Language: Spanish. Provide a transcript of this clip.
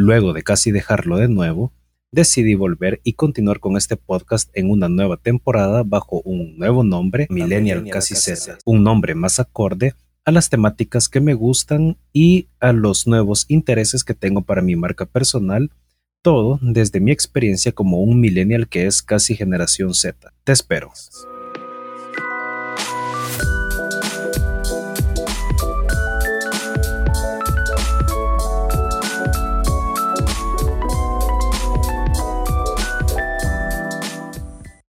Luego de casi dejarlo de nuevo, decidí volver y continuar con este podcast en una nueva temporada bajo un nuevo nombre, Millennial Casi Z, un nombre más acorde a las temáticas que me gustan y a los nuevos intereses que tengo para mi marca personal, todo desde mi experiencia como un millennial que es casi generación Z. Te espero.